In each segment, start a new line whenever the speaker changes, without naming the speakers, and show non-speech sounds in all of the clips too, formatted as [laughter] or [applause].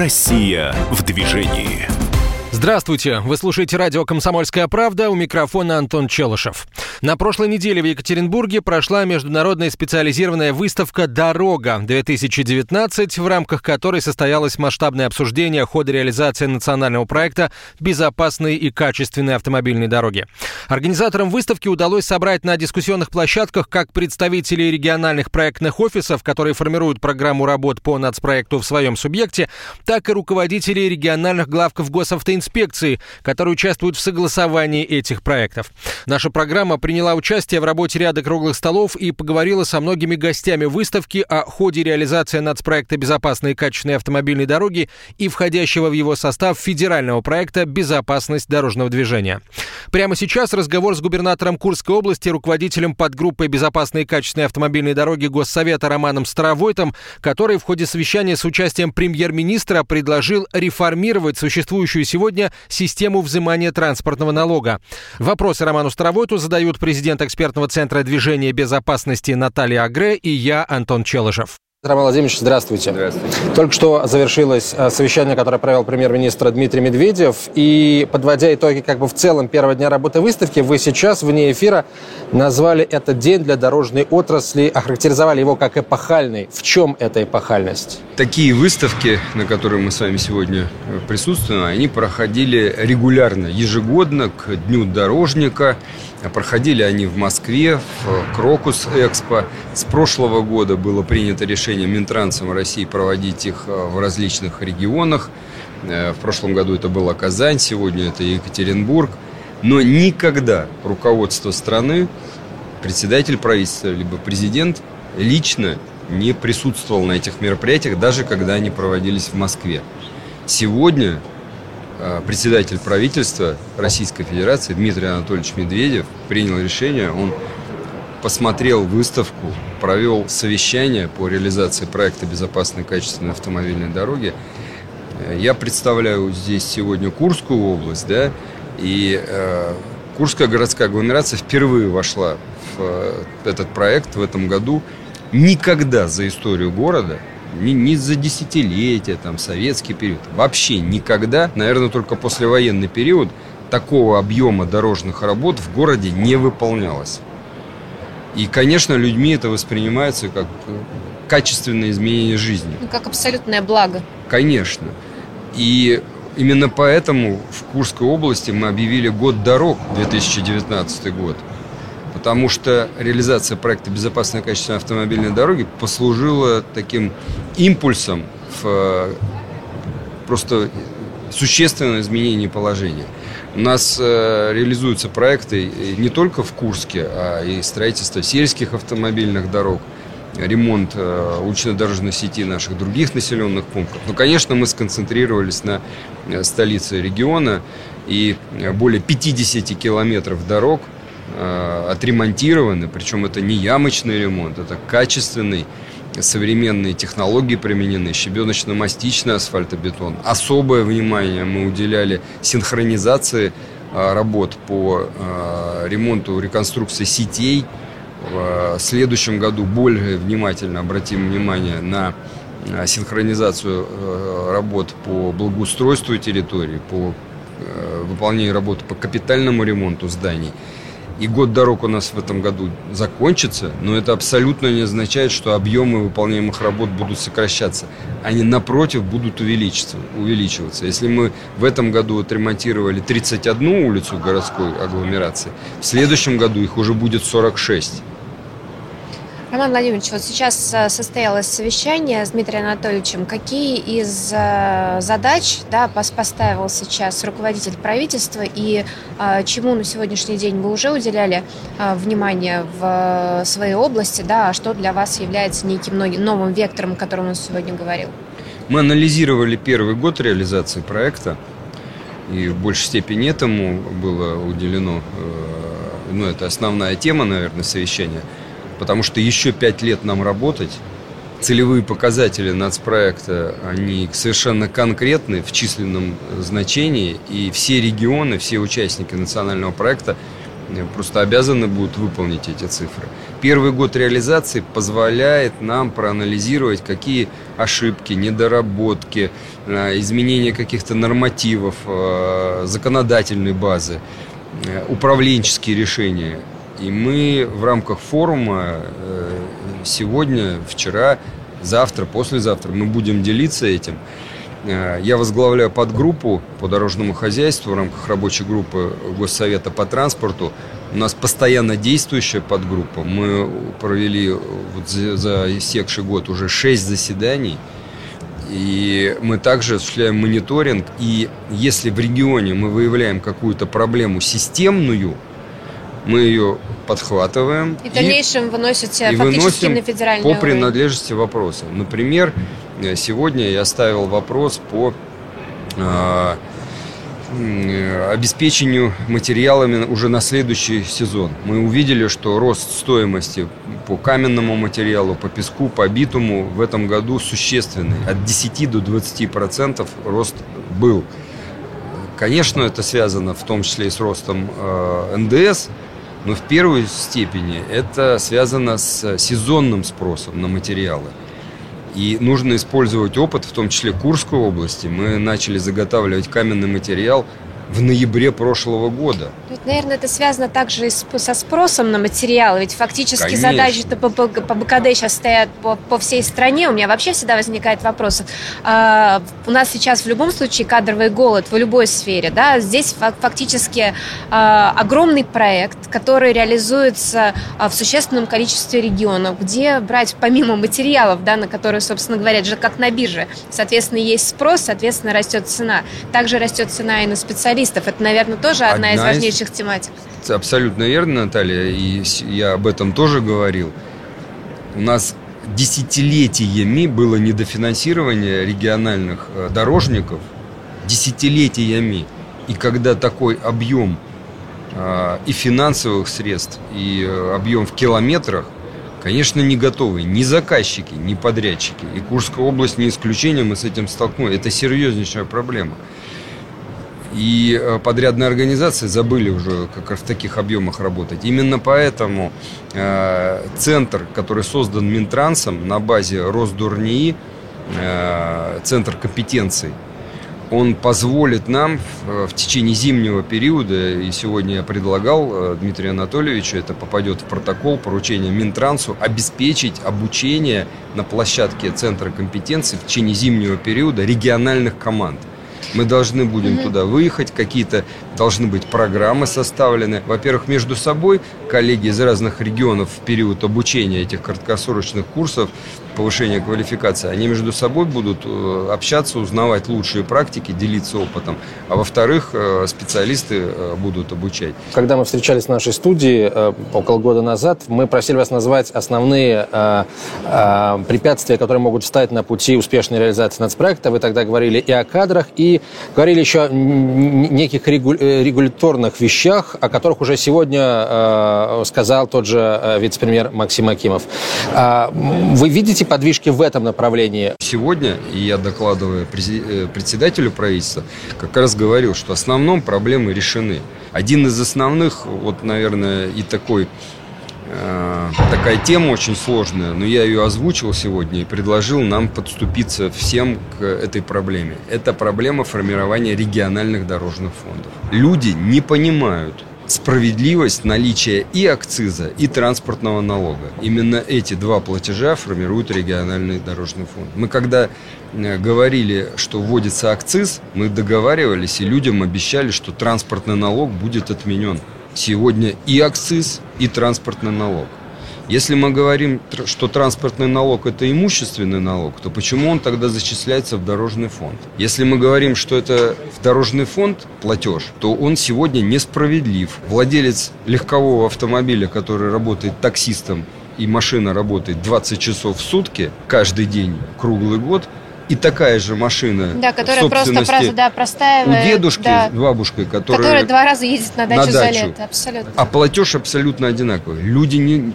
Россия в движении.
Здравствуйте! Вы слушаете радио «Комсомольская правда» у микрофона Антон Челышев. На прошлой неделе в Екатеринбурге прошла международная специализированная выставка «Дорога-2019», в рамках которой состоялось масштабное обсуждение хода реализации национального проекта «Безопасные и качественные автомобильные дороги». Организаторам выставки удалось собрать на дискуссионных площадках как представителей региональных проектных офисов, которые формируют программу работ по нацпроекту в своем субъекте, так и руководителей региональных главков госавтоинспекции инспекции, которые участвуют в согласовании этих проектов. Наша программа приняла участие в работе ряда круглых столов и поговорила со многими гостями выставки о ходе реализации нацпроекта «Безопасные качественные автомобильные дороги» и входящего в его состав федерального проекта «Безопасность дорожного движения». Прямо сейчас разговор с губернатором Курской области, руководителем подгруппы «Безопасные качественные автомобильные дороги» Госсовета Романом Старовойтом, который в ходе совещания с участием премьер-министра предложил реформировать существующую сегодня сегодня систему взимания транспортного налога. Вопросы Роману Старовойту задают президент экспертного центра движения безопасности Наталья Агре и я, Антон Челышев.
Роман Владимирович, здравствуйте. Здравствуйте. Только что завершилось э, совещание, которое провел премьер-министр Дмитрий Медведев. И подводя итоги как бы в целом первого дня работы выставки, вы сейчас вне эфира назвали этот день для дорожной отрасли, охарактеризовали его как эпохальный. В чем эта эпохальность?
Такие выставки, на которые мы с вами сегодня э, присутствуем, они проходили регулярно, ежегодно к Дню дорожника. Проходили они в Москве, в Крокус Экспо. С прошлого года было принято решение Минтрансом России проводить их э, в различных регионах. Э, в прошлом году это была Казань, сегодня это Екатеринбург. Но никогда руководство страны, председатель правительства, либо президент лично не присутствовал на этих мероприятиях, даже когда они проводились в Москве. Сегодня Э, председатель правительства Российской Федерации Дмитрий Анатольевич Медведев принял решение, он посмотрел выставку, провел совещание по реализации проекта безопасной качественной автомобильной дороги. Э, я представляю здесь сегодня Курскую область, да, и э, Курская городская агломерация впервые вошла в э, этот проект в этом году. Никогда за историю города ни, ни за десятилетия, там, советский период. Вообще никогда, наверное, только послевоенный период такого объема дорожных работ в городе не выполнялось. И, конечно, людьми это воспринимается как качественное изменение жизни.
Ну, как абсолютное благо.
Конечно. И именно поэтому в Курской области мы объявили год дорог 2019 год – потому что реализация проекта «Безопасное качество автомобильной дороги» послужила таким импульсом в э, просто существенное изменение положения. У нас э, реализуются проекты не только в Курске, а и строительство сельских автомобильных дорог, ремонт э, улично-дорожной сети наших других населенных пунктов. Но, конечно, мы сконцентрировались на э, столице региона, и более 50 километров дорог – Э, отремонтированы, причем это не ямочный ремонт, это качественный, современные технологии применены, щебеночно-мастичный асфальтобетон. Особое внимание мы уделяли синхронизации э, работ по э, ремонту, реконструкции сетей. В следующем году более внимательно обратим внимание на синхронизацию работ по благоустройству территории, по выполнению работы по капитальному ремонту зданий. И год дорог у нас в этом году закончится, но это абсолютно не означает, что объемы выполняемых работ будут сокращаться. Они, напротив, будут увеличиваться. увеличиваться. Если мы в этом году отремонтировали 31 улицу городской агломерации, в следующем году их уже будет 46.
Роман Владимирович, вот сейчас э, состоялось совещание с Дмитрием Анатольевичем. Какие из э, задач да, поставил сейчас руководитель правительства и э, чему на сегодняшний день вы уже уделяли внимание в своей области, да, а что для вас является неким новым вектором, о котором он сегодня говорил?
Мы анализировали первый год реализации проекта, и в большей степени этому было уделено, ну, это основная тема, наверное, совещания – потому что еще пять лет нам работать. Целевые показатели нацпроекта, они совершенно конкретны в численном значении, и все регионы, все участники национального проекта просто обязаны будут выполнить эти цифры. Первый год реализации позволяет нам проанализировать, какие ошибки, недоработки, э, изменения каких-то нормативов, э, законодательной базы, э, управленческие решения. И мы в рамках форума сегодня, вчера, завтра, послезавтра мы будем делиться этим. Я возглавляю подгруппу по дорожному хозяйству в рамках рабочей группы Госсовета по транспорту. У нас постоянно действующая подгруппа. Мы провели вот за, за истекший год уже шесть заседаний. И мы также осуществляем мониторинг. И если в регионе мы выявляем какую-то проблему системную, мы ее подхватываем.
И в дальнейшем и, выносите и фактически на федеральный
по
уровень.
принадлежности вопроса. Например, сегодня я ставил вопрос по а, обеспечению материалами уже на следующий сезон. Мы увидели, что рост стоимости по каменному материалу, по песку, по битуму в этом году существенный. От 10 до 20 процентов рост был. Конечно, это связано в том числе и с ростом э, НДС, но в первой степени это связано с сезонным спросом на материалы. И нужно использовать опыт, в том числе Курской области. Мы начали заготавливать каменный материал в ноябре прошлого года.
Ведь, наверное, это связано также и со спросом на материалы. Ведь фактически
Конечно.
задачи-то по, по, по БКД сейчас стоят по, по всей стране. У меня вообще всегда возникает вопрос. А, у нас сейчас в любом случае кадровый голод в любой сфере. Да? Здесь фактически а, огромный проект, который реализуется а, в существенном количестве регионов, где брать помимо материалов, да, на которые, собственно говоря, же как на бирже, соответственно, есть спрос, соответственно, растет цена. Также растет цена и на специалистов специалистов. Это, наверное, тоже одна, одна из важнейших из... тематик.
Абсолютно верно, Наталья, и я об этом тоже говорил. У нас десятилетиями было недофинансирование региональных э, дорожников, десятилетиями. И когда такой объем э, и финансовых средств, и э, объем в километрах, конечно, не готовы ни заказчики, ни подрядчики. И Курская область не исключение, мы с этим столкнулись. Это серьезнейшая проблема. И э, подрядные организации забыли уже как в таких объемах работать. Именно поэтому э, центр, который создан Минтрансом на базе Росдурнии, э, центр компетенций, он позволит нам в, в течение зимнего периода, и сегодня я предлагал э, Дмитрию Анатольевичу, это попадет в протокол поручения Минтрансу, обеспечить обучение на площадке Центра компетенций в течение зимнего периода региональных команд. Мы должны будем угу. туда выехать, какие-то должны быть программы составлены. Во-первых, между собой коллеги из разных регионов в период обучения этих краткосрочных курсов повышения квалификации, они между собой будут э, общаться, узнавать лучшие практики, делиться опытом. А во-вторых, э, специалисты э, будут обучать.
Когда мы встречались в нашей студии около года назад, мы просили вас назвать основные препятствия, которые могут встать на пути успешной реализации нацпроекта. Вы тогда говорили и о кадрах, и говорили еще о неких регуляторных вещах, о которых уже сегодня сказал тот же вице-премьер Максим Акимов. А, вы видите видите подвижки в этом направлении?
Сегодня, и я докладываю э, председателю правительства, как раз говорил, что в основном проблемы решены. Один из основных, вот, наверное, и такой э, такая тема очень сложная, но я ее озвучил сегодня и предложил нам подступиться всем к этой проблеме. Это проблема формирования региональных дорожных фондов. Люди не понимают, справедливость наличия и акциза, и транспортного налога. Именно эти два платежа формируют региональный дорожный фонд. Мы когда э, говорили, что вводится акциз, мы договаривались и людям обещали, что транспортный налог будет отменен. Сегодня и акциз, и транспортный налог. Если мы говорим, что транспортный налог это имущественный налог, то почему он тогда зачисляется в дорожный фонд? Если мы говорим, что это в дорожный фонд платеж, то он сегодня несправедлив. Владелец легкового автомобиля, который работает таксистом, и машина работает 20 часов в сутки, каждый день, круглый год, и такая же машина
да, которая просто, просто да, простаивает.
У дедушки да, с бабушкой, которая,
которая два раза ездит на дачу,
на дачу
за лето. Абсолютно.
А платеж абсолютно одинаковый. Люди не,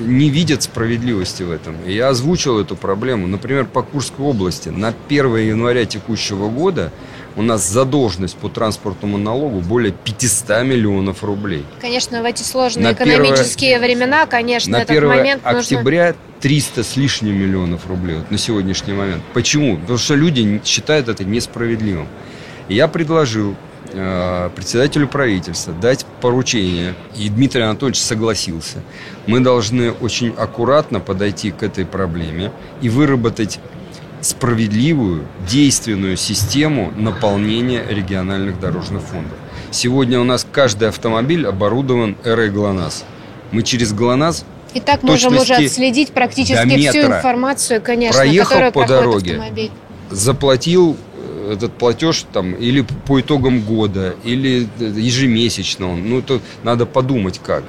не видят справедливости в этом. И я озвучил эту проблему. Например, по Курской области на 1 января текущего года у нас задолженность по транспортному налогу более 500 миллионов рублей.
Конечно, в эти сложные на экономические 1, времена, конечно,
на
этот 1 момент
октября нужно... 300 с лишним миллионов рублей вот на сегодняшний момент. Почему? Потому что люди считают это несправедливым. я предложил э, председателю правительства дать поручение, и Дмитрий Анатольевич согласился. Мы должны очень аккуратно подойти к этой проблеме и выработать справедливую, действенную систему наполнения региональных дорожных фондов. Сегодня у нас каждый автомобиль оборудован эрой ГЛОНАСС. Мы через ГЛОНАСС
и так можем уже отследить практически всю информацию, конечно,
проехал по дороге, автомобиль. заплатил э, этот платеж там или по итогам года, или э, ежемесячно он. Ну, то надо подумать как.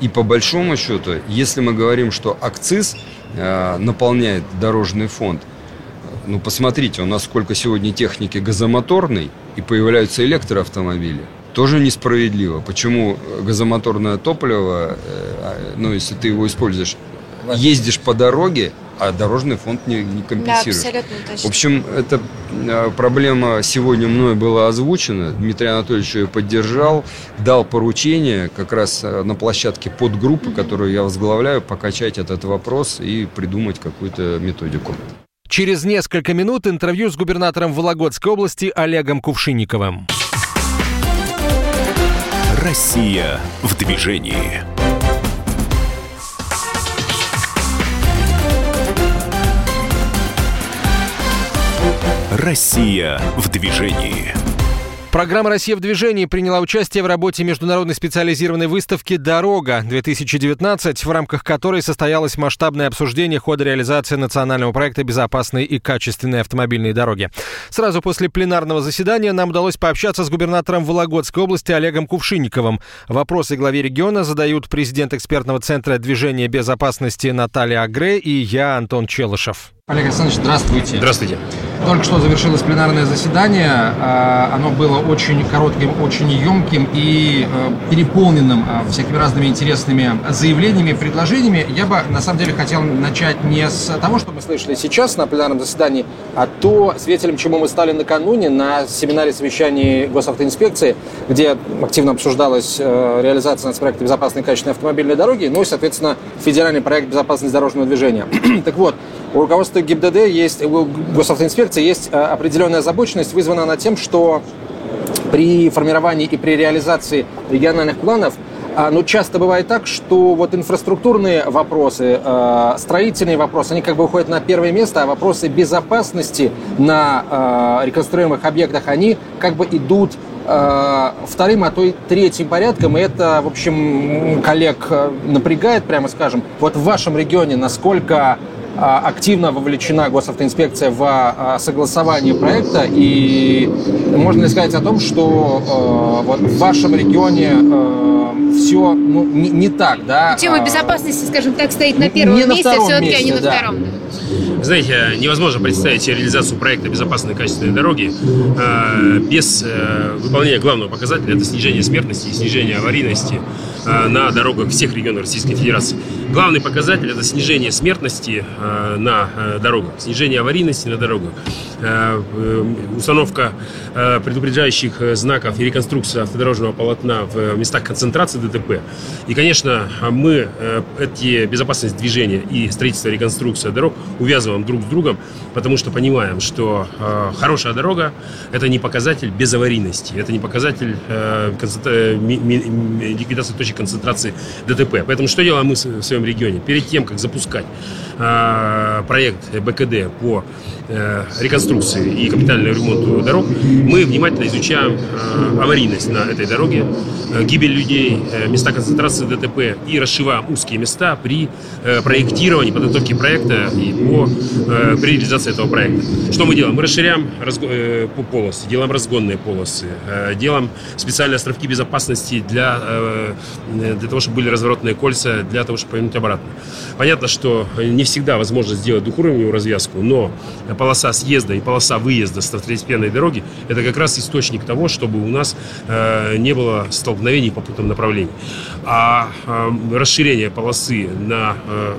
И по большому счету, если мы говорим, что акциз э, наполняет дорожный фонд – ну, посмотрите, у нас сколько сегодня техники газомоторной, и появляются электроавтомобили. Тоже несправедливо. Почему газомоторное топливо, э, а, ну, если ты его используешь, ездишь по дороге, а дорожный фонд не, не компенсирует.
Да, абсолютно точно.
В общем, эта э, проблема сегодня мной была озвучена. Дмитрий Анатольевич ее поддержал, дал поручение как раз э, на площадке подгруппы, которую я возглавляю, покачать этот вопрос и придумать какую-то методику.
Через несколько минут интервью с губернатором Вологодской области Олегом Кувшинниковым.
Россия в движении. Россия в движении.
Программа «Россия в движении» приняла участие в работе международной специализированной выставки «Дорога-2019», в рамках которой состоялось масштабное обсуждение хода реализации национального проекта «Безопасные и качественные автомобильные дороги». Сразу после пленарного заседания нам удалось пообщаться с губернатором Вологодской области Олегом Кувшинниковым. Вопросы главе региона задают президент экспертного центра движения безопасности Наталья Агре и я, Антон Челышев.
Олег Александрович, здравствуйте.
Здравствуйте.
Только что завершилось пленарное заседание. А, оно было очень коротким, очень емким и э, переполненным а, всякими разными интересными заявлениями, предложениями. Я бы, на самом деле, хотел начать не с того, что мы слышали сейчас на пленарном заседании, а то, свидетелем чему мы стали накануне на семинаре совещании госавтоинспекции, где активно обсуждалась э, реализация нацпроекта безопасной и качественной автомобильной дороги, ну и, соответственно, федеральный проект безопасности дорожного движения. [clears throat] так вот, у руководства ГИБДД есть, у госавтоинспекции есть э, определенная озабоченность, вызванная она тем, что при формировании и при реализации региональных планов а, ну, часто бывает так, что вот инфраструктурные вопросы, э, строительные вопросы, они как бы уходят на первое место, а вопросы безопасности на э, реконструируемых объектах, они как бы идут вторым, а то и третьим порядком. И это, в общем, коллег напрягает, прямо скажем. Вот в вашем регионе насколько активно вовлечена госавтоинспекция в а, согласование проекта, и можно ли сказать о том, что а, вот в вашем регионе все ну, не, не так, да?
Тема безопасности, скажем так, стоит на первом не месте, все-таки, а не на
да.
втором.
Знаете, невозможно представить реализацию проекта безопасной и качественной дороги э, без э, выполнения главного показателя – это снижение смертности и снижение аварийности э, на дорогах всех регионов Российской Федерации. Главный показатель – это снижение смертности на дорогах, снижение аварийности на дорогах, установка предупреждающих знаков и реконструкция автодорожного полотна в местах концентрации ДТП. И, конечно, мы эти безопасность движения и строительство реконструкция дорог увязываем друг с другом, потому что понимаем, что э, хорошая дорога – это не показатель безаварийности, это не показатель э, концентра... ми... ми... ликвидации точек концентрации ДТП. Поэтому что делаем мы в своем регионе? Перед тем, как запускать э, проект БКД по э, реконструкции и капитальному ремонту дорог, мы внимательно изучаем э, аварийность на этой дороге, э, гибель людей, э, места концентрации ДТП и расшиваем узкие места при э, проектировании, подготовке проекта и по, э, при реализации этого проекта. Что мы делаем? Мы расширяем разго, э, полосы, делаем разгонные полосы, э, делаем специальные островки безопасности для, э, для того, чтобы были разворотные кольца, для того, чтобы повернуть обратно. Понятно, что не всегда возможно сделать двухуровневую развязку, но полоса съезда и полоса выезда с второстепенной дороги – это как раз источник того, чтобы у нас э, не было столкновений по путам направлений. А э, расширение полосы на э,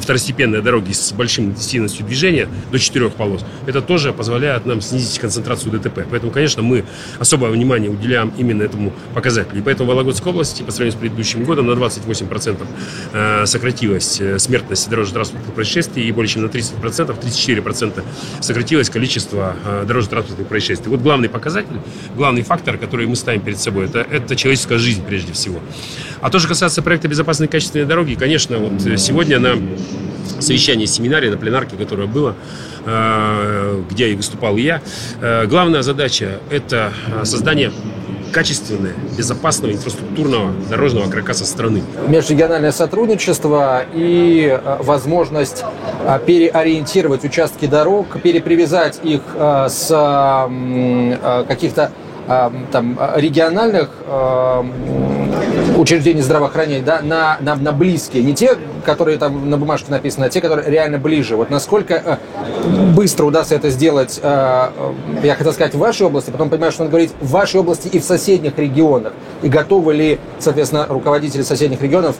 второстепенные дороги с большим интенсивностью движения до четырех полос, это тоже позволяет нам снизить концентрацию ДТП. Поэтому, конечно, мы особое внимание уделяем именно этому показателю. И поэтому в Вологодской области по сравнению с предыдущим годом на 28% э, сократилась э, смертность дорожно-транспортных происшествий и более чем на 30%, 34% сократилось количество э, дорожно-транспортных происшествий. Вот главный показатель, главный фактор, который мы ставим перед собой, это, это человеческая жизнь прежде всего. А то, что касается проекта безопасной и качественной дороги, конечно, вот сегодня на совещании, семинаре, на пленарке, которое было, где и выступал я, главная задача – это создание качественного, безопасного, инфраструктурного дорожного каркаса страны.
Межрегиональное сотрудничество и э, возможность э, переориентировать участки дорог, перепривязать их э, с каких-то там, региональных учреждений здравоохранения да, на, на, на близкие, не те, которые там на бумажке написаны, а те, которые реально ближе. Вот насколько э, быстро удастся это сделать, э, э, я хотел сказать, в вашей области, потом понимаю, что он говорит в вашей области и в соседних регионах. И готовы ли, соответственно, руководители соседних регионов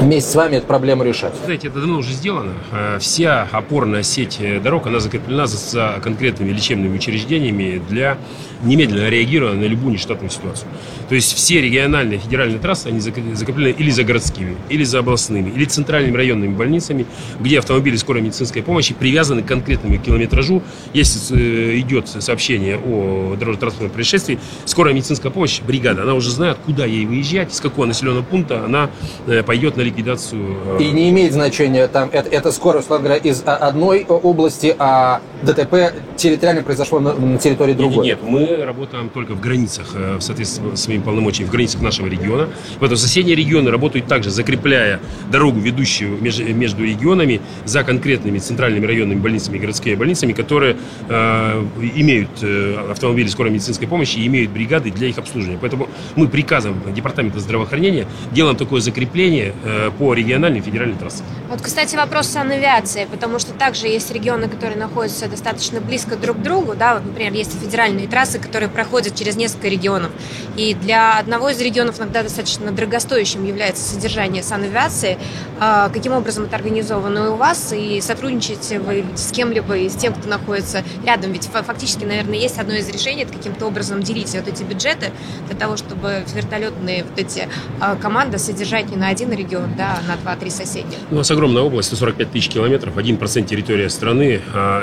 вместе с вами эту проблему решать?
Знаете, это давно уже сделано. Вся опорная сеть дорог, она закреплена за конкретными лечебными учреждениями для немедленно реагирования на любую нештатную ситуацию. То есть все региональные федеральные трассы, они закреплены или за городскими, или за областными, или центральными районными больницами, где автомобили скорой медицинской помощи привязаны к конкретному километражу. Если э, идет сообщение о дорожно-транспортном происшествии, скорая медицинская помощь, бригада, она уже знает, куда ей выезжать, из какого населенного пункта она э, пойдет на ликвидацию.
Э, И не имеет значения, там, это, это скорость, говоря, из одной области, а ДТП территориально произошло на, на территории другой.
Нет, нет, мы работаем только в границах, в соответствии с своими полномочий в границах нашего региона. Поэтому соседние регионы работают также, закрепляя дорогу, ведущую между регионами, за конкретными центральными районными больницами городскими больницами, которые э, имеют э, автомобили скорой медицинской помощи и имеют бригады для их обслуживания. Поэтому мы приказом Департамента здравоохранения делаем такое закрепление э, по региональным федеральным трассам.
Вот, кстати, вопрос санавиации, потому что также есть регионы, которые находятся достаточно близко друг к другу, да, вот, например, есть федеральные трассы, которые проходят через несколько регионов. И для одного из регионов иногда достаточно дорогостоящим является содержание санавиации. А, каким образом это организовано у вас? И сотрудничаете вы с кем-либо из тем, кто находится рядом? Ведь фактически, наверное, есть одно из решений, это каким-то образом делить вот эти бюджеты для того, чтобы вертолетные вот эти а, команды содержать не на один регион, да, а на два-три соседних.
У нас огромная область, 145 тысяч километров, 1% территории страны.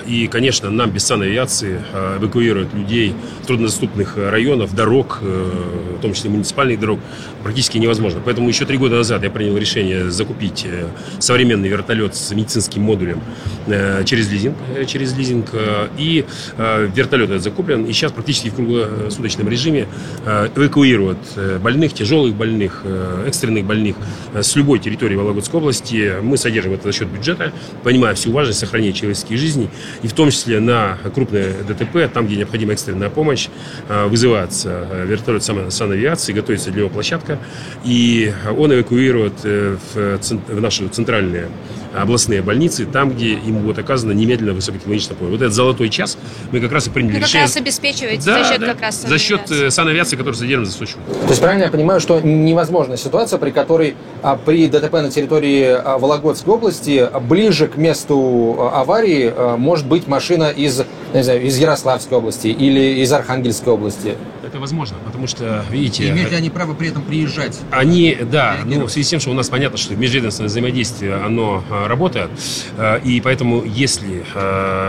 И, конечно, нам без санавиации эвакуировать людей в труднодоступных районов, дорог, э, в том числе муниципальных дорог, практически невозможно. Поэтому еще три года назад я принял решение закупить э, современный вертолет с медицинским модулем э, через лизинг. Э, через лизинг и вертолет этот закуплен. И сейчас практически в круглосуточном режиме эвакуируют больных, тяжелых больных, экстренных больных любой территории Вологодской области. Мы содержим это за счет бюджета, понимая всю важность сохранения человеческих жизней. И в том числе на крупное ДТП, там, где необходима экстренная помощь, вызывается вертолет санавиации, готовится для него площадка, и он эвакуирует э, в, в наши центральные областные больницы, там, где им будет оказана немедленно высокотехнологичная помощь. Вот этот золотой час мы как раз и приняли
Вы
решение.
как раз обеспечиваете
да,
за счет
да,
как раз
За счет э, санавиации, которую содержим за Сочи.
То есть правильно я понимаю, что невозможна ситуация, при которой а, при ДТП на территории а, Вологодской области ближе к месту а, аварии а, может быть машина из, не знаю, из Ярославской области или из Архангельской области?
Это возможно, потому что, видите...
И имеют ли они право при этом приезжать?
Они, да, ну, в связи с тем, что у нас понятно, что межведомственное взаимодействие, оно работает, и поэтому, если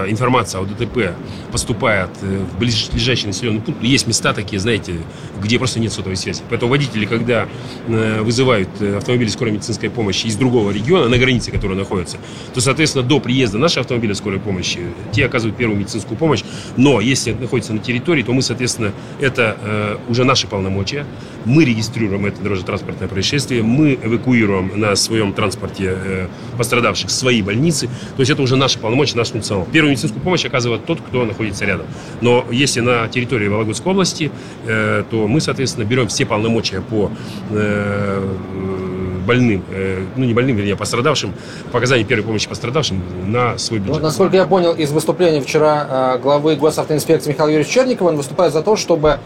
информация о ДТП поступает в ближайший населенный пункт, есть места такие, знаете, где просто нет сотовой связи. Поэтому водители, когда вызывают автомобили скорой медицинской помощи из другого региона, на границе, который находится, то, соответственно, до приезда нашего автомобиля скорой помощи, те оказывают первую медицинскую помощь, но если находится на территории, то мы, соответственно, это э, уже наши полномочия. Мы регистрируем это дорожно-транспортное происшествие, мы эвакуируем на своем транспорте э, пострадавших в свои больницы. То есть это уже наши полномочия, наш функционал. Первую медицинскую помощь оказывает тот, кто находится рядом. Но если на территории Вологодской области, э, то мы, соответственно, берем все полномочия по э, больным, э, ну не больным, вернее, пострадавшим, показания первой помощи пострадавшим на свой бюджет.
Ну, насколько я понял из выступления вчера главы госавтоинспекции Михаила Юрьевича Черникова, он выступает за то, чтобы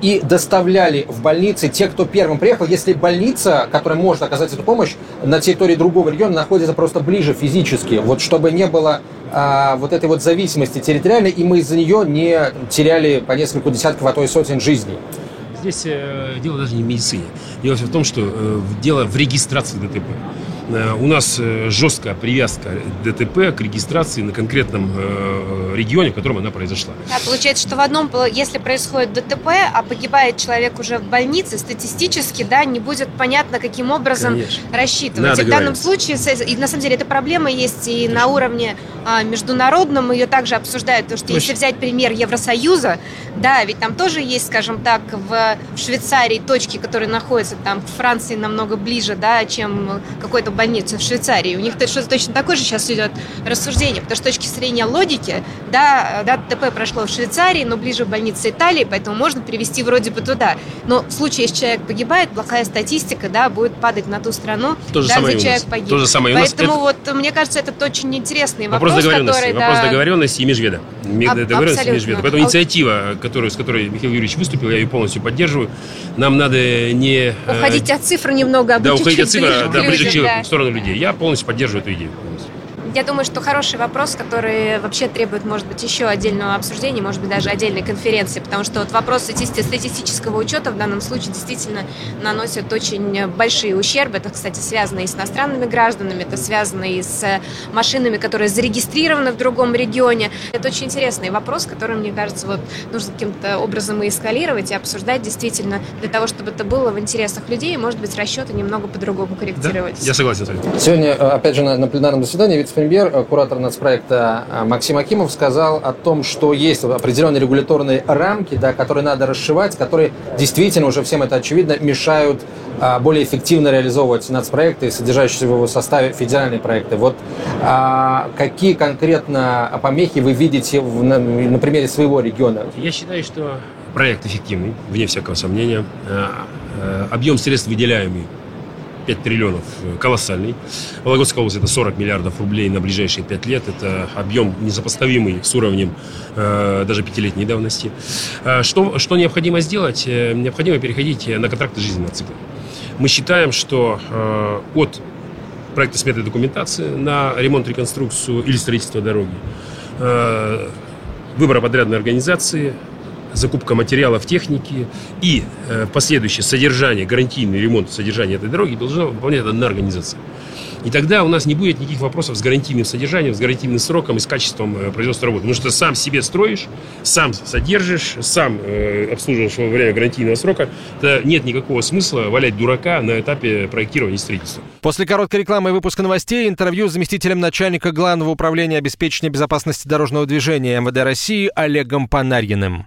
и доставляли в больницы те, кто первым приехал, если больница, которая может оказать эту помощь, на территории другого региона находится просто ближе физически, вот чтобы не было а, вот этой вот зависимости территориальной, и мы из-за нее не теряли по несколько десятков, а то и сотен жизней.
Здесь э, дело даже не в медицине. Дело в том, что э, дело в регистрации ДТП. Э, у нас э, жесткая привязка ДТП к регистрации на конкретном э, регионе, в котором она произошла.
Да, получается, что в одном, если происходит ДТП, а погибает человек уже в больнице, статистически, да, не будет понятно, каким образом Конечно. рассчитывать. Надо и в данном случае, и на самом деле, эта проблема есть и на уровне а, международном, ее также обсуждают, потому что Точно. если взять пример Евросоюза, да, ведь там тоже есть, скажем так, в, в Швейцарии точки, которые находятся там в Франции намного ближе, да, чем какой-то больницы в Швейцарии. У них что-то точно такое же сейчас идет рассуждение, потому что с точки зрения логики, да, да, ДТП прошло в Швейцарии, но ближе в больнице Италии, поэтому можно перевести вроде бы туда. Но в случае, если человек погибает, плохая статистика, да, будет падать на ту страну,
То же
да,
самое
где человек погиб.
То же самое
Поэтому вот, мне кажется, это очень интересный вопрос,
вопрос договоренности,
который...
Вопрос да... договоренности и межведа.
Об, договоренности и
межведа. Поэтому а инициатива, которую, с которой Михаил Юрьевич выступил, я ее полностью поддерживаю. Нам надо не...
Э, уходить от цифр немного, а
да, уходить от цифр, да, ближе к да. Сторону людей. Я полностью поддерживаю эту идею.
Я думаю, что хороший вопрос, который вообще требует, может быть, еще отдельного обсуждения, может быть, даже отдельной конференции, потому что вот вопрос статистического учета в данном случае действительно наносит очень большие ущербы. Это, кстати, связано и с иностранными гражданами, это связано и с машинами, которые зарегистрированы в другом регионе. Это очень интересный вопрос, который, мне кажется, вот нужно каким-то образом и эскалировать, и обсуждать действительно для того, чтобы это было в интересах людей, и, может быть, расчеты немного по-другому корректировать. Да?
Я согласен с вами.
Сегодня, опять же, на, на пленарном заседании вице вице-премьер, э, куратор нацпроекта э, Максим Акимов сказал о том, что есть определенные регуляторные рамки, да, которые надо расшивать, которые действительно, уже всем это очевидно, мешают а, более эффективно реализовывать нацпроекты, содержащиеся в его составе федеральные проекты. Вот а, какие конкретно помехи вы видите в, на, на примере своего региона?
Я считаю, что проект эффективный, вне всякого сомнения. Объем средств выделяемый 5 триллионов э, колоссальный. Вологодская область это 40 миллиардов рублей на ближайшие 5 лет. Это объем несопоставимый с уровнем э, даже пятилетней давности. Э, что, что необходимо сделать? Э, необходимо переходить на контракты жизненного цикла. Мы считаем, что э, от проекта сметной документации на ремонт, реконструкцию или строительство дороги, э, выбора подрядной организации, закупка материалов техники и э, последующее содержание, гарантийный ремонт содержания этой дороги должна выполнять одна организация. И тогда у нас не будет никаких вопросов с гарантийным содержанием, с гарантийным сроком и с качеством э, производства работы. Потому что сам себе строишь, сам содержишь, сам э, обслуживаешь во время гарантийного срока. То нет никакого смысла валять дурака на этапе проектирования и строительства.
После короткой рекламы и выпуска новостей интервью с заместителем начальника Главного управления обеспечения безопасности дорожного движения МВД России Олегом Панарьиным.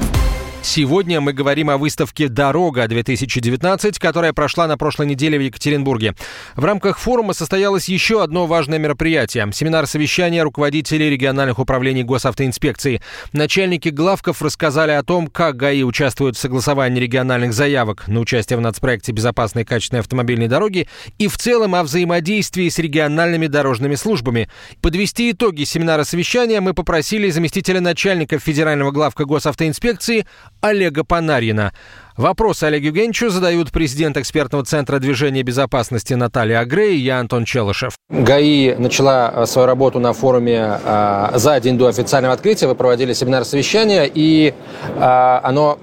Сегодня мы говорим о выставке «Дорога-2019», которая прошла на прошлой неделе в Екатеринбурге. В рамках форума состоялось еще одно важное мероприятие – семинар совещания руководителей региональных управлений госавтоинспекции. Начальники главков рассказали о том, как ГАИ участвуют в согласовании региональных заявок на участие в нацпроекте «Безопасной и качественной автомобильной дороги» и в целом о взаимодействии с региональными дорожными службами. Подвести итоги семинара совещания мы попросили заместителя начальника федерального главка госавтоинспекции Олега Панарина. Вопрос Олегу Евгеньевичу задают президент экспертного центра движения безопасности Наталья Агрей и я, Антон Челышев.
ГАИ начала э, свою работу на форуме э, за день до официального открытия. Вы проводили семинар совещания, и э, оно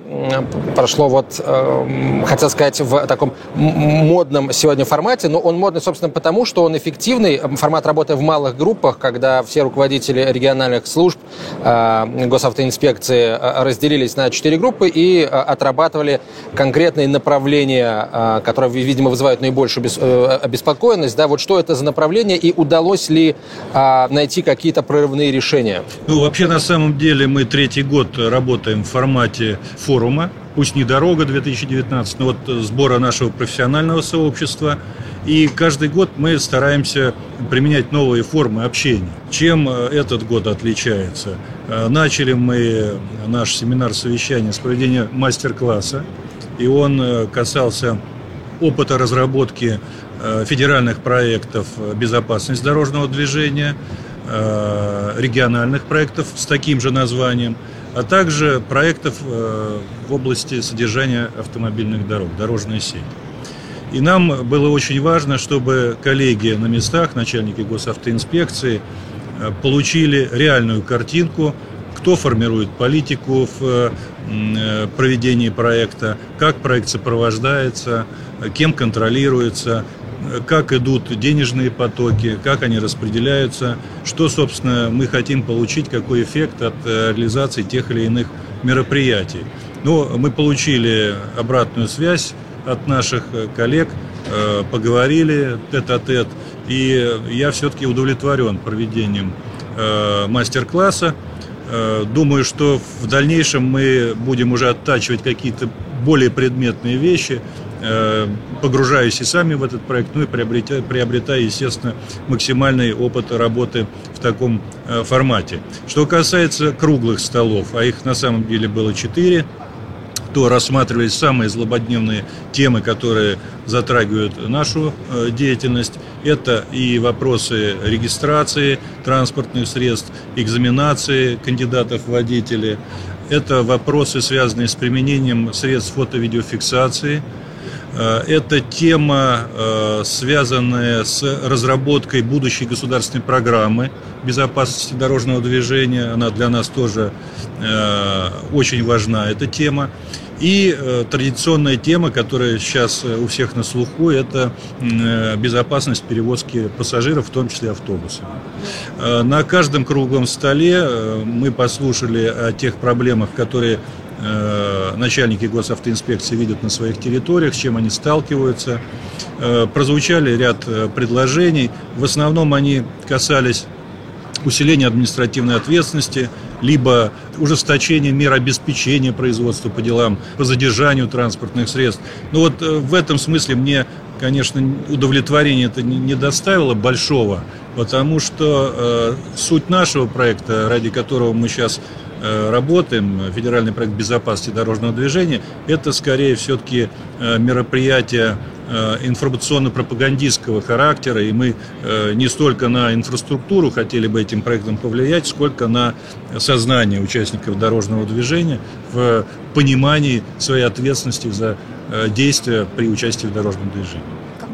прошло вот, э, хотел сказать, в таком модном сегодня формате, но он модный, собственно, потому, что он эффективный. Формат работы в малых группах, когда все руководители региональных служб э, госавтоинспекции э, разделились на четыре группы и э, конкретные направления, а, которые, видимо, вызывают наибольшую э, обеспокоенность, да, вот что это за направление и удалось ли а, найти какие-то прорывные решения?
Ну, вообще, на самом деле, мы третий год работаем в формате форума, пусть не дорога 2019, но вот сбора нашего профессионального сообщества. И каждый год мы стараемся применять новые формы общения. Чем э, этот год отличается? Э, начали мы наш семинар совещания с проведения мастер-класса, и он э, касался опыта разработки федеральных проектов безопасности дорожного движения, региональных проектов с таким же названием, а также проектов в области содержания автомобильных дорог, дорожной сети. И нам было очень важно, чтобы коллеги на местах, начальники госавтоинспекции, э, получили реальную картинку, кто формирует политику в э, проведении проекта, как проект сопровождается, кем контролируется, как идут денежные потоки, как они распределяются, что, собственно, мы хотим получить, какой эффект от э, реализации тех или иных мероприятий. Но мы получили обратную связь от наших э, коллег, э, поговорили тет-а-тет, и я все-таки удовлетворен проведением мастер-класса. Думаю, что в дальнейшем мы будем уже оттачивать какие-то более предметные вещи, погружаясь и сами в этот проект, ну и приобретая, приобретая, естественно, максимальный опыт работы в таком формате. Что касается круглых столов, а их на самом деле было четыре, то рассматривались самые злободневные темы, которые затрагивают нашу э, деятельность. Это и вопросы регистрации транспортных средств, экзаменации кандидатов в водители, это вопросы, связанные с применением средств фото-видеофиксации, э, это тема, э, связанная с разработкой будущей государственной программы безопасности дорожного движения. Она для нас тоже очень важна, эта тема. И э, традиционная тема, которая сейчас э, у всех на слуху, это э, безопасность перевозки пассажиров, в том числе автобусами. Э, на каждом круглом столе э, мы послушали о тех проблемах, которые э, начальники госавтоинспекции видят на своих территориях, с чем они сталкиваются. Э, прозвучали ряд э, предложений. В основном они касались усиления административной ответственности, либо ужесточение мер обеспечения производства по делам, по задержанию транспортных средств. Но вот э, в этом смысле мне, конечно, удовлетворение это не доставило большого, потому что суть нашего проекта, ради которого мы сейчас работаем, федеральный проект безопасности дорожного движения, это скорее все-таки э, мероприятие Э, информационно-пропагандистского характера, и мы э, не столько на инфраструктуру хотели бы этим проектом повлиять, сколько на сознание участников дорожного движения в понимании своей ответственности за э, действия при участии в дорожном движении.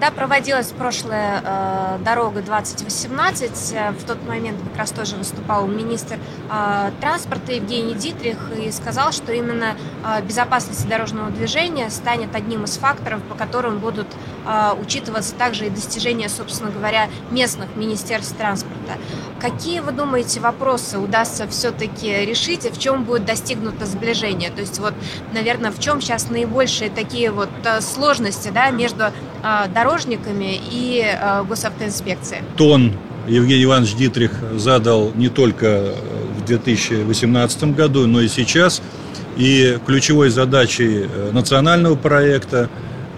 Когда проводилась прошлая э, дорога 2018, э, в тот момент как раз тоже выступал министр э, транспорта Евгений Дитрих и сказал, что именно э, безопасность дорожного движения станет одним из факторов, по которым будут э, учитываться также и достижения, собственно говоря, местных министерств транспорта. Какие, вы думаете, вопросы удастся все-таки решить и в чем будет достигнуто сближение? То есть вот, наверное, в чем сейчас наибольшие такие вот э, сложности да, между э, дорожниками и э, госавтоинспекцией.
Тон Евгений Иванович Дитрих задал не только в 2018 году, но и сейчас. И ключевой задачей э, национального проекта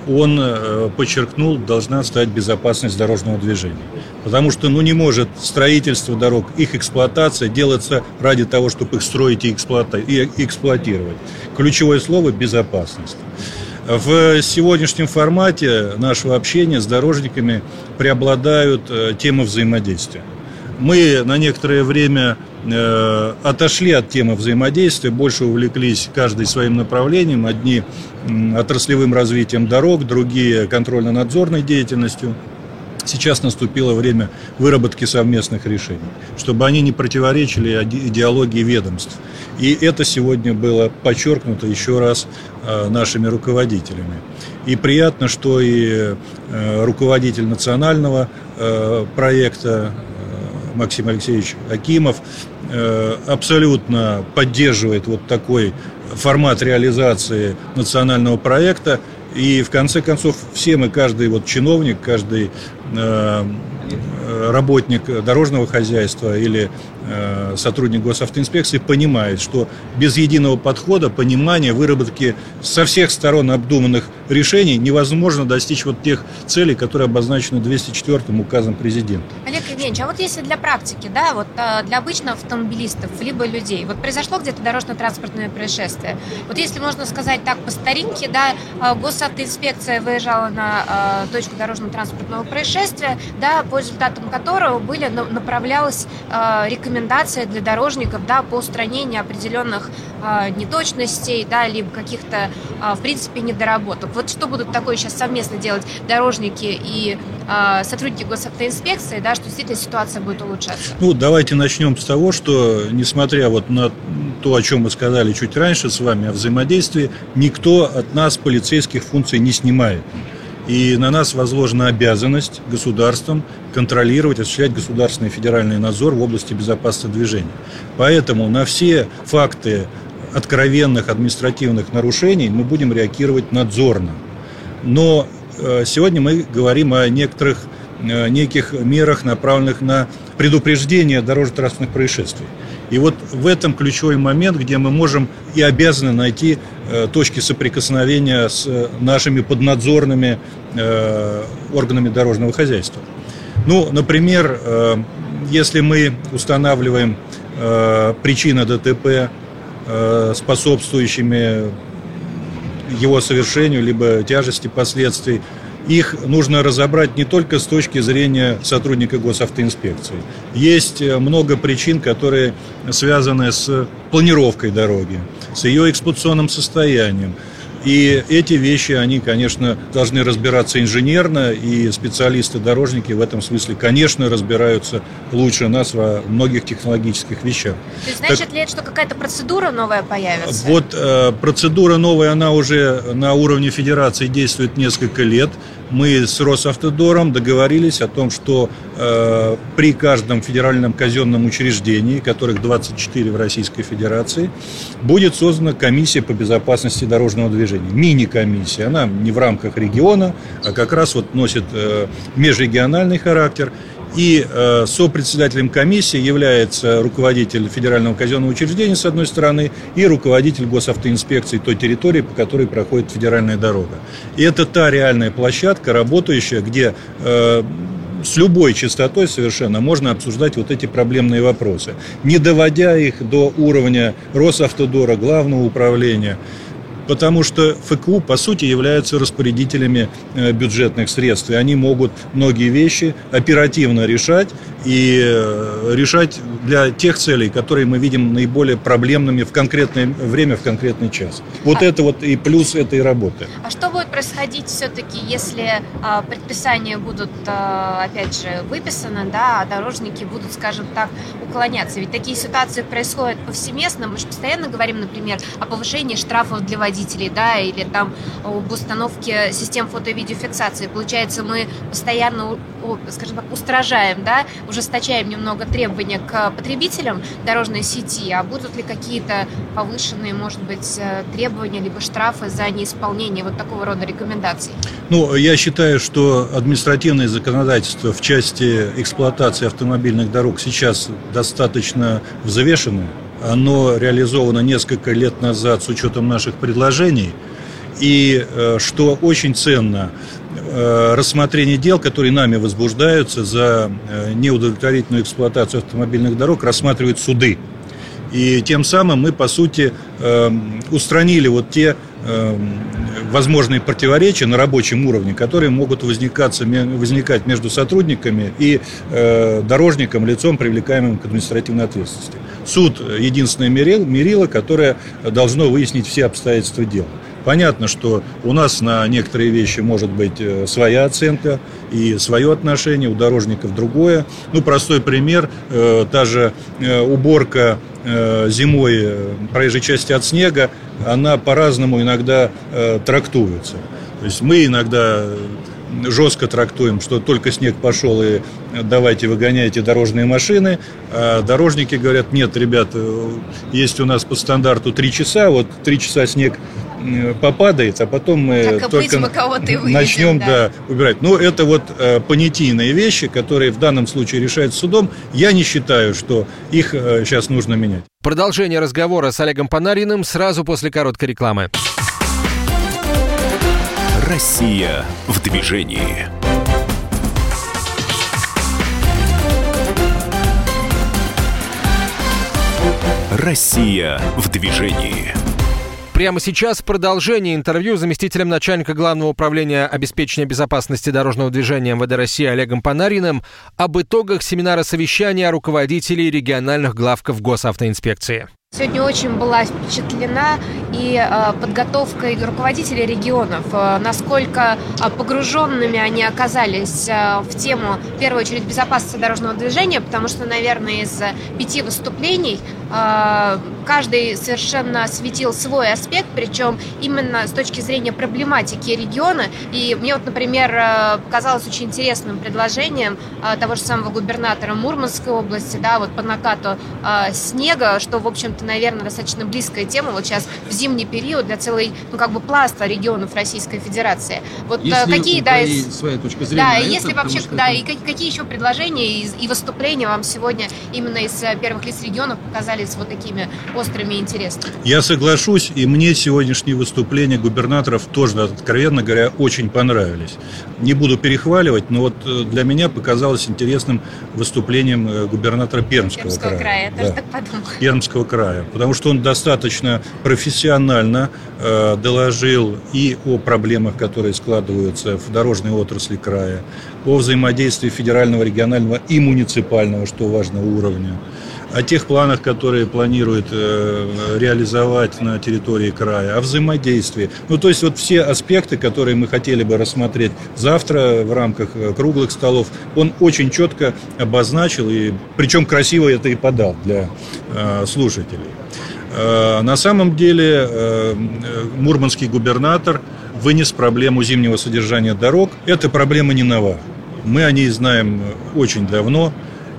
он э, подчеркнул, должна стать безопасность дорожного движения. Потому что ну, не может строительство дорог, их эксплуатация делаться ради того, чтобы их строить и, эксплуатировать. Ключевое слово – безопасность. В сегодняшнем формате нашего общения с дорожниками преобладают э, темы взаимодействия. Мы на некоторое время э, отошли от темы взаимодействия, больше увлеклись каждый своим направлением. Одни отраслевым развитием дорог, другие контрольно-надзорной деятельностью. Сейчас наступило время выработки совместных решений, чтобы они не противоречили идеологии ведомств. И это сегодня было подчеркнуто еще раз нашими руководителями. И приятно, что и э, руководитель национального э, проекта Максим Алексеевич Акимов абсолютно поддерживает вот такой формат реализации национального проекта. И в конце концов все мы, каждый вот чиновник, каждый э, работник дорожного хозяйства или э, сотрудник госавтоинспекции понимает, что без единого подхода, понимания, выработки со всех сторон обдуманных решений невозможно достичь вот тех целей, которые обозначены 204 указом президента.
Олег Евгеньевич, а вот если для практики, да, вот для обычных автомобилистов, либо людей, вот произошло где-то дорожно-транспортное происшествие, вот если можно сказать так по старинке, да, госавтоинспекция выезжала на точку дорожно-транспортного происшествия, да, по результатам которого были направлялась э, рекомендация для дорожников да, по устранению определенных э, неточностей, да, либо каких-то, э, в принципе, недоработок. Вот что будут такое сейчас совместно делать дорожники и э, сотрудники госавтоинспекции, да, что действительно ситуация будет улучшаться?
Ну, давайте начнем с того, что, несмотря вот на то, о чем мы сказали чуть раньше с вами, о взаимодействии, никто от нас полицейских функций не снимает. И на нас возложена обязанность государством контролировать, осуществлять государственный федеральный надзор в области безопасности движения. Поэтому на все факты откровенных административных нарушений мы будем реагировать надзорно. Но э, сегодня мы говорим о некоторых э, неких мерах, направленных на предупреждение дорожно-транспортных происшествий. И вот в этом ключевой момент, где мы можем и обязаны найти э, точки соприкосновения с э, нашими поднадзорными э, органами дорожного хозяйства. Ну, например, если мы устанавливаем причины ДТП, способствующими его совершению, либо тяжести последствий, их нужно разобрать не только с точки зрения сотрудника госавтоинспекции. Есть э, много причин, которые связаны с планировкой дороги, с ее эксплуатационным состоянием, и эти вещи, они, конечно, должны разбираться инженерно, и специалисты-дорожники в этом смысле, конечно, разбираются лучше нас во многих технологических вещах.
То есть, значит так, ли это, что какая-то процедура новая появится?
Вот э, процедура новая, она уже на уровне федерации действует несколько лет мы с Росавтодором договорились о том, что э, при каждом федеральном казенном учреждении, которых 24 в Российской Федерации, будет создана комиссия по безопасности дорожного движения. Мини-комиссия. Она не в рамках региона, а как раз вот носит э, межрегиональный характер. И э, сопредседателем комиссии является руководитель федерального казенного учреждения, с одной стороны, и руководитель госавтоинспекции той территории, по которой проходит федеральная дорога. И это та реальная площадка, работающая, где э, с любой частотой совершенно можно обсуждать вот эти проблемные вопросы, не доводя их до уровня Росавтодора, главного управления потому что ФКУ, по сути, являются распорядителями э, бюджетных средств, и они могут многие вещи оперативно решать и э, решать для тех целей, которые мы видим наиболее проблемными в конкретное время, в конкретный час. Вот а, это вот и плюс этой работы.
А что будет происходить все-таки, если а, предписания будут, а, опять же, выписаны, да, а дорожники будут, скажем так, уклоняться? Ведь такие ситуации происходят повсеместно. Мы же постоянно говорим, например, о повышении штрафов для водителей водителей, да, или там об установке систем фото-видеофиксации. Получается, мы постоянно, скажем так, устражаем, да, ужесточаем немного требования к потребителям дорожной сети, а будут ли какие-то повышенные, может быть, э, требования либо штрафы за неисполнение вот такого рода рекомендаций?
Ну, я считаю, что административное законодательство в части эксплуатации автомобильных дорог сейчас достаточно взвешенное оно реализовано несколько лет назад с учетом наших предложений. И э, что очень ценно, э, рассмотрение дел, которые нами возбуждаются за э, неудовлетворительную эксплуатацию автомобильных дорог, рассматривают суды. И тем самым мы, по сути, устранили вот те возможные противоречия на рабочем уровне, которые могут возникать между сотрудниками и дорожником, лицом, привлекаемым к административной ответственности. Суд – единственное мерило, которое должно выяснить все обстоятельства дела. Понятно, что у нас на некоторые вещи может быть э, своя оценка и свое отношение, у дорожников другое. Ну, простой пример, э, та же э, уборка зимой проезжей части от снега, она по-разному иногда трактуется. То есть мы иногда жестко трактуем, что только снег пошел и давайте выгоняйте дорожные машины. А дорожники говорят, нет, ребят, есть у нас по стандарту 3 часа, вот 3 часа снег попадает, а потом мы
так
только
мы выведем,
начнем
да.
Да, убирать. Но это вот э, понятийные вещи, которые в данном случае решаются судом. Я не считаю, что их э, сейчас нужно менять.
Продолжение разговора с Олегом Панариным сразу после короткой рекламы.
Россия в движении. Россия в движении.
Прямо сейчас продолжение интервью с заместителем начальника Главного управления обеспечения безопасности дорожного движения МВД России Олегом Панариным об итогах семинара совещания руководителей региональных главков госавтоинспекции.
Сегодня очень была впечатлена и э, подготовкой руководителей регионов, э, насколько э, погруженными они оказались в тему, в первую очередь, безопасности дорожного движения, потому что, наверное, из пяти выступлений каждый совершенно осветил свой аспект, причем именно с точки зрения проблематики региона. И мне вот, например, э, показалось очень интересным предложением э, того же самого губернатора Мурманской области, да, вот по накату э, снега, что, в общем-то, наверное, достаточно близкая тема вот сейчас в зимний период для целой, ну, как бы пласта регионов Российской Федерации. Вот
если
какие, да, из...
своя точка зрения
да, если
это,
вообще, да,
это...
и какие еще предложения и, и выступления вам сегодня именно из первых лиц регионов показались вот такими острыми и интересными?
Я соглашусь, и мне сегодняшние выступления губернаторов тоже, откровенно говоря, очень понравились. Не буду перехваливать, но вот э, для меня показалось интересным выступлением э, губернатора Пермского,
Пермского края. края. Я
да.
так подумала.
Пермского края, потому что он достаточно профессионально э, доложил и о проблемах, которые складываются в дорожной отрасли края, о взаимодействии федерального, регионального и муниципального, что важно, уровня о тех планах, которые планирует э, реализовать на территории края, о взаимодействии. Ну, то есть вот все аспекты, которые мы хотели бы рассмотреть завтра в рамках э, круглых столов, он очень четко обозначил, и причем красиво это и подал для э, слушателей. На самом деле мурманский губернатор вынес проблему зимнего содержания дорог. Эта проблема не нова. Мы о ней знаем очень давно.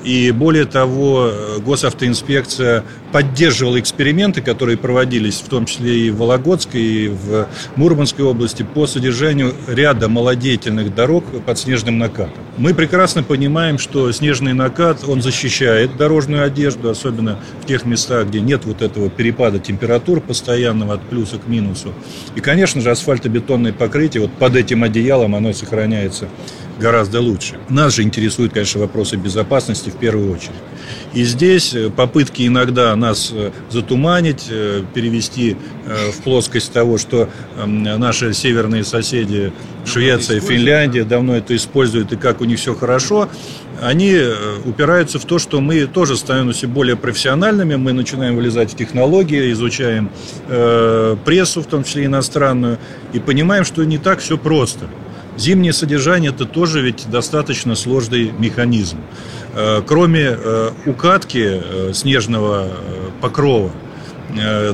И более того, госавтоинспекция поддерживала эксперименты, которые проводились в том числе и в Вологодской, и в Мурманской области по содержанию ряда малодеятельных дорог под снежным накатом. Мы прекрасно понимаем, что снежный накат, он защищает дорожную одежду, особенно в тех местах, где нет вот этого перепада температур постоянного от плюса к минусу. И, конечно же, асфальтобетонное покрытие, вот под этим одеялом оно сохраняется гораздо лучше. Нас же интересуют, конечно, вопросы безопасности в первую очередь. И здесь э, попытки иногда нас э, затуманить, э, перевести в плоскость того, что эм, наши северные соседи, Швеция, Финляндия, давно это используют и как у них все хорошо, они упираются в то, что мы тоже становимся более профессиональными, мы начинаем вылезать в технологии, изучаем э, прессу, в том числе иностранную, и понимаем, что не так все просто. Зимнее содержание – это тоже ведь достаточно сложный механизм. Э, кроме э, укатки э, снежного покрова,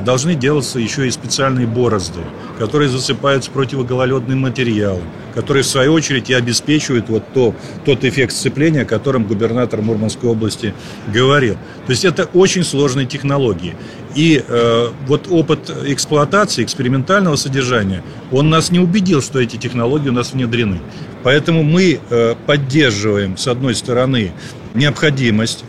должны делаться еще и специальные борозды, которые засыпаются противогололедным материалом, которые в свою очередь и обеспечивают вот то, тот эффект сцепления, о котором губернатор Мурманской области говорил. То есть это очень сложные технологии. И э, вот опыт эксплуатации, экспериментального содержания, он нас не убедил, что эти технологии у нас внедрены. Поэтому мы э, поддерживаем, с одной стороны, необходимость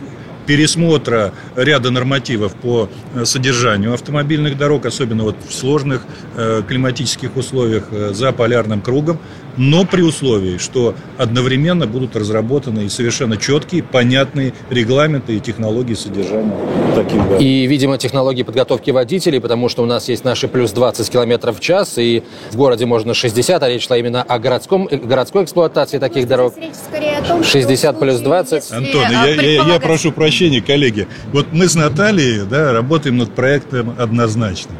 пересмотра ряда нормативов по э, содержанию автомобильных дорог, особенно вот в сложных э, климатических условиях э, за полярным кругом, но при условии, что одновременно будут разработаны и совершенно четкие, понятные регламенты и технологии содержания таких дорог.
И, видимо, технологии подготовки водителей, потому что у нас есть наши плюс 20 километров в час, и в городе можно 60, а речь шла именно о городском, городской эксплуатации таких дорог. 60 плюс 20.
Антон, я, я, я прошу прощения, коллеги. Вот мы с Натальей да, работаем над проектом однозначно.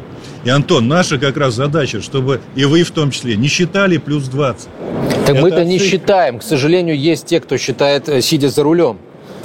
И, Антон, наша как раз задача, чтобы и вы в том числе не считали плюс 20.
Так мы-то не считаем. К сожалению, есть те, кто считает, э, сидя за рулем.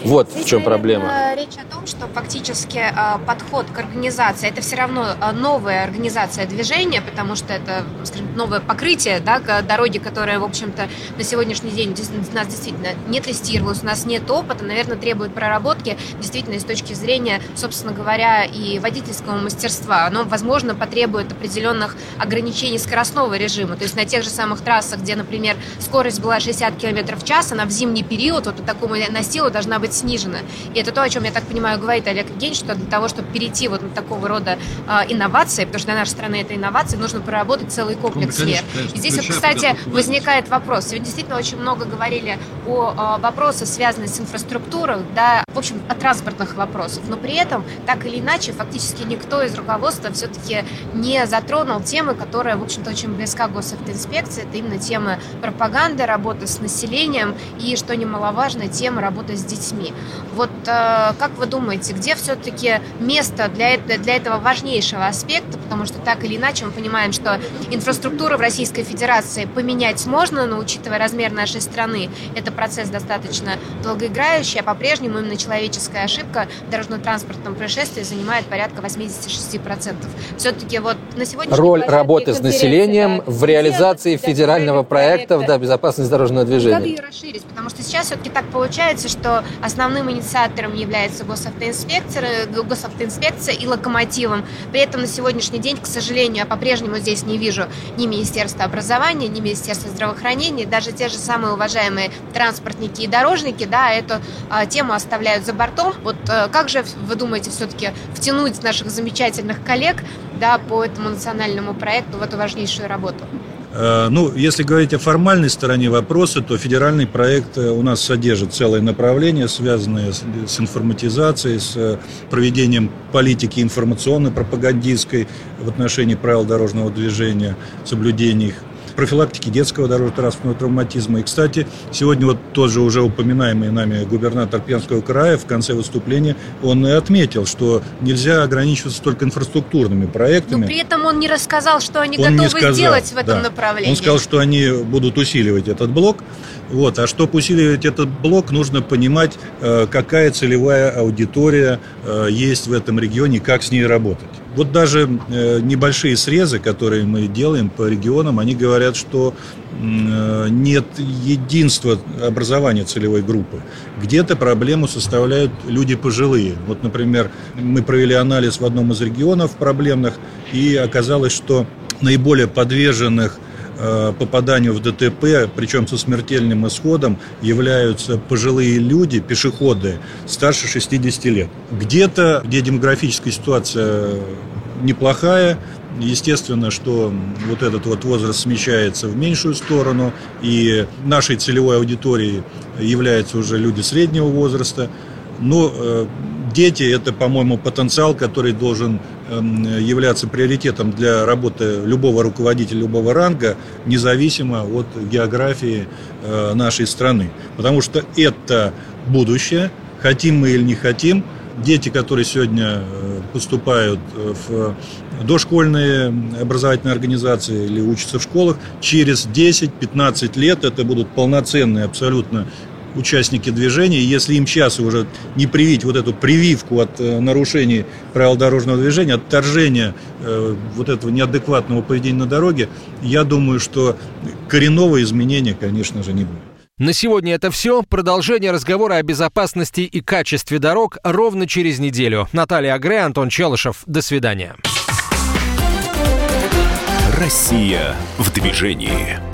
Вот в чем проблема.
э, речь о том, что фактически э, подход к организации это все равно э, новая организация движения, потому что это, скажем, новое покрытие да, дороги, которое, в общем-то, на сегодняшний день у нас действительно не тестировалось, у нас нет опыта, наверное, требует проработки, действительно, с точки зрения, собственно говоря, и водительского мастерства. Оно, возможно, потребует определенных ограничений скоростного режима. То есть на тех же самых трассах, где, например, скорость была 60 км в час, она в зимний период вот по такому настилу должна быть снижена. И это то, о чем, я так понимаю, говорит Олег Евгеньевич, что для того, чтобы перейти вот на такого рода э, инновации, потому что для нашей страны это инновации, нужно проработать целый комплекс ну, конечно, мер. И здесь, вот, кстати, возникает вопрос. Сегодня действительно очень много говорили о э, вопросах, связанных с инфраструктурой, да, в общем, о транспортных вопросах. Но при этом, так или иначе, фактически никто из руководства все-таки не затронул темы, которая, в общем-то, очень близка госавтоинспекции. Это именно тема пропаганды, работы с населением и, что немаловажно, тема работы с детьми. Вот э, как вы думаете, где все-таки место для, для этого важнейшего аспекта? Потому что так или иначе мы понимаем, что инфраструктуру в Российской Федерации поменять можно, но учитывая размер нашей страны, это процесс достаточно долгоиграющий, а по-прежнему именно человеческая ошибка в дорожно-транспортном происшествии занимает порядка 86%. Все-таки вот на сегодня
Роль работы с населением в реализации федерального проекта да, безопасности дорожного движения. Надо
ее расширить, потому что сейчас все-таки так получается, что основным инициатором является госавтоинспекция, госавтоинспекция и локомотивом. При этом на сегодняшний день, к сожалению, я по-прежнему здесь не вижу ни Министерства образования, ни Министерства здравоохранения, даже те же самые уважаемые транспортники и дорожники, да, эту а, тему оставляют за бортом. Вот а, как же вы думаете все-таки втянуть наших замечательных коллег, да, по этому национальному проекту в эту важнейшую работу?
Э, ну, если говорить о формальной стороне вопроса, то федеральный проект э, у нас содержит целое направление, связанное с, информатизацией, с э, проведением политики информационно-пропагандистской в отношении правил дорожного движения, соблюдения их профилактики детского дорожно-транспортного травматизма. И, кстати, сегодня вот тоже уже упоминаемый нами губернатор Пермского края в конце выступления, он и отметил, что нельзя ограничиваться только инфраструктурными проектами.
Но при этом он не рассказал, что они он готовы сказал, сделать в этом да. направлении.
Он сказал, что они будут усиливать этот блок. Вот. А чтобы усиливать этот блок, нужно понимать, э, какая целевая аудитория э, есть в этом регионе, как с ней работать. Вот даже э, небольшие срезы, которые мы делаем по регионам, они говорят, что э, нет единства образования целевой группы. Где-то проблему составляют люди пожилые. Вот, например, мы провели анализ в одном из регионов проблемных, и оказалось, что наиболее подверженных попаданию в ДТП, причем со смертельным исходом, являются пожилые люди, пешеходы, старше 60 лет. Где-то, где демографическая ситуация неплохая, Естественно, что вот этот вот возраст смещается в меньшую сторону, и нашей целевой аудиторией являются уже люди среднего возраста. Но э, дети – это, по-моему, потенциал, который должен являться приоритетом для работы любого руководителя любого ранга, независимо от географии э, нашей страны. Потому что это будущее, хотим мы или не хотим. Дети, которые сегодня э, поступают в дошкольные образовательные организации или учатся в школах, через 10-15 лет это будут полноценные абсолютно участники движения, если им сейчас уже не привить вот эту прививку от э, нарушений правил дорожного движения, отторжения э, вот этого неадекватного поведения на дороге, я думаю, что коренного изменения, конечно же, не будет.
На сегодня это все. Продолжение разговора о безопасности и качестве дорог ровно через неделю. Наталья Агре, Антон Челышев. До свидания.
Россия в движении.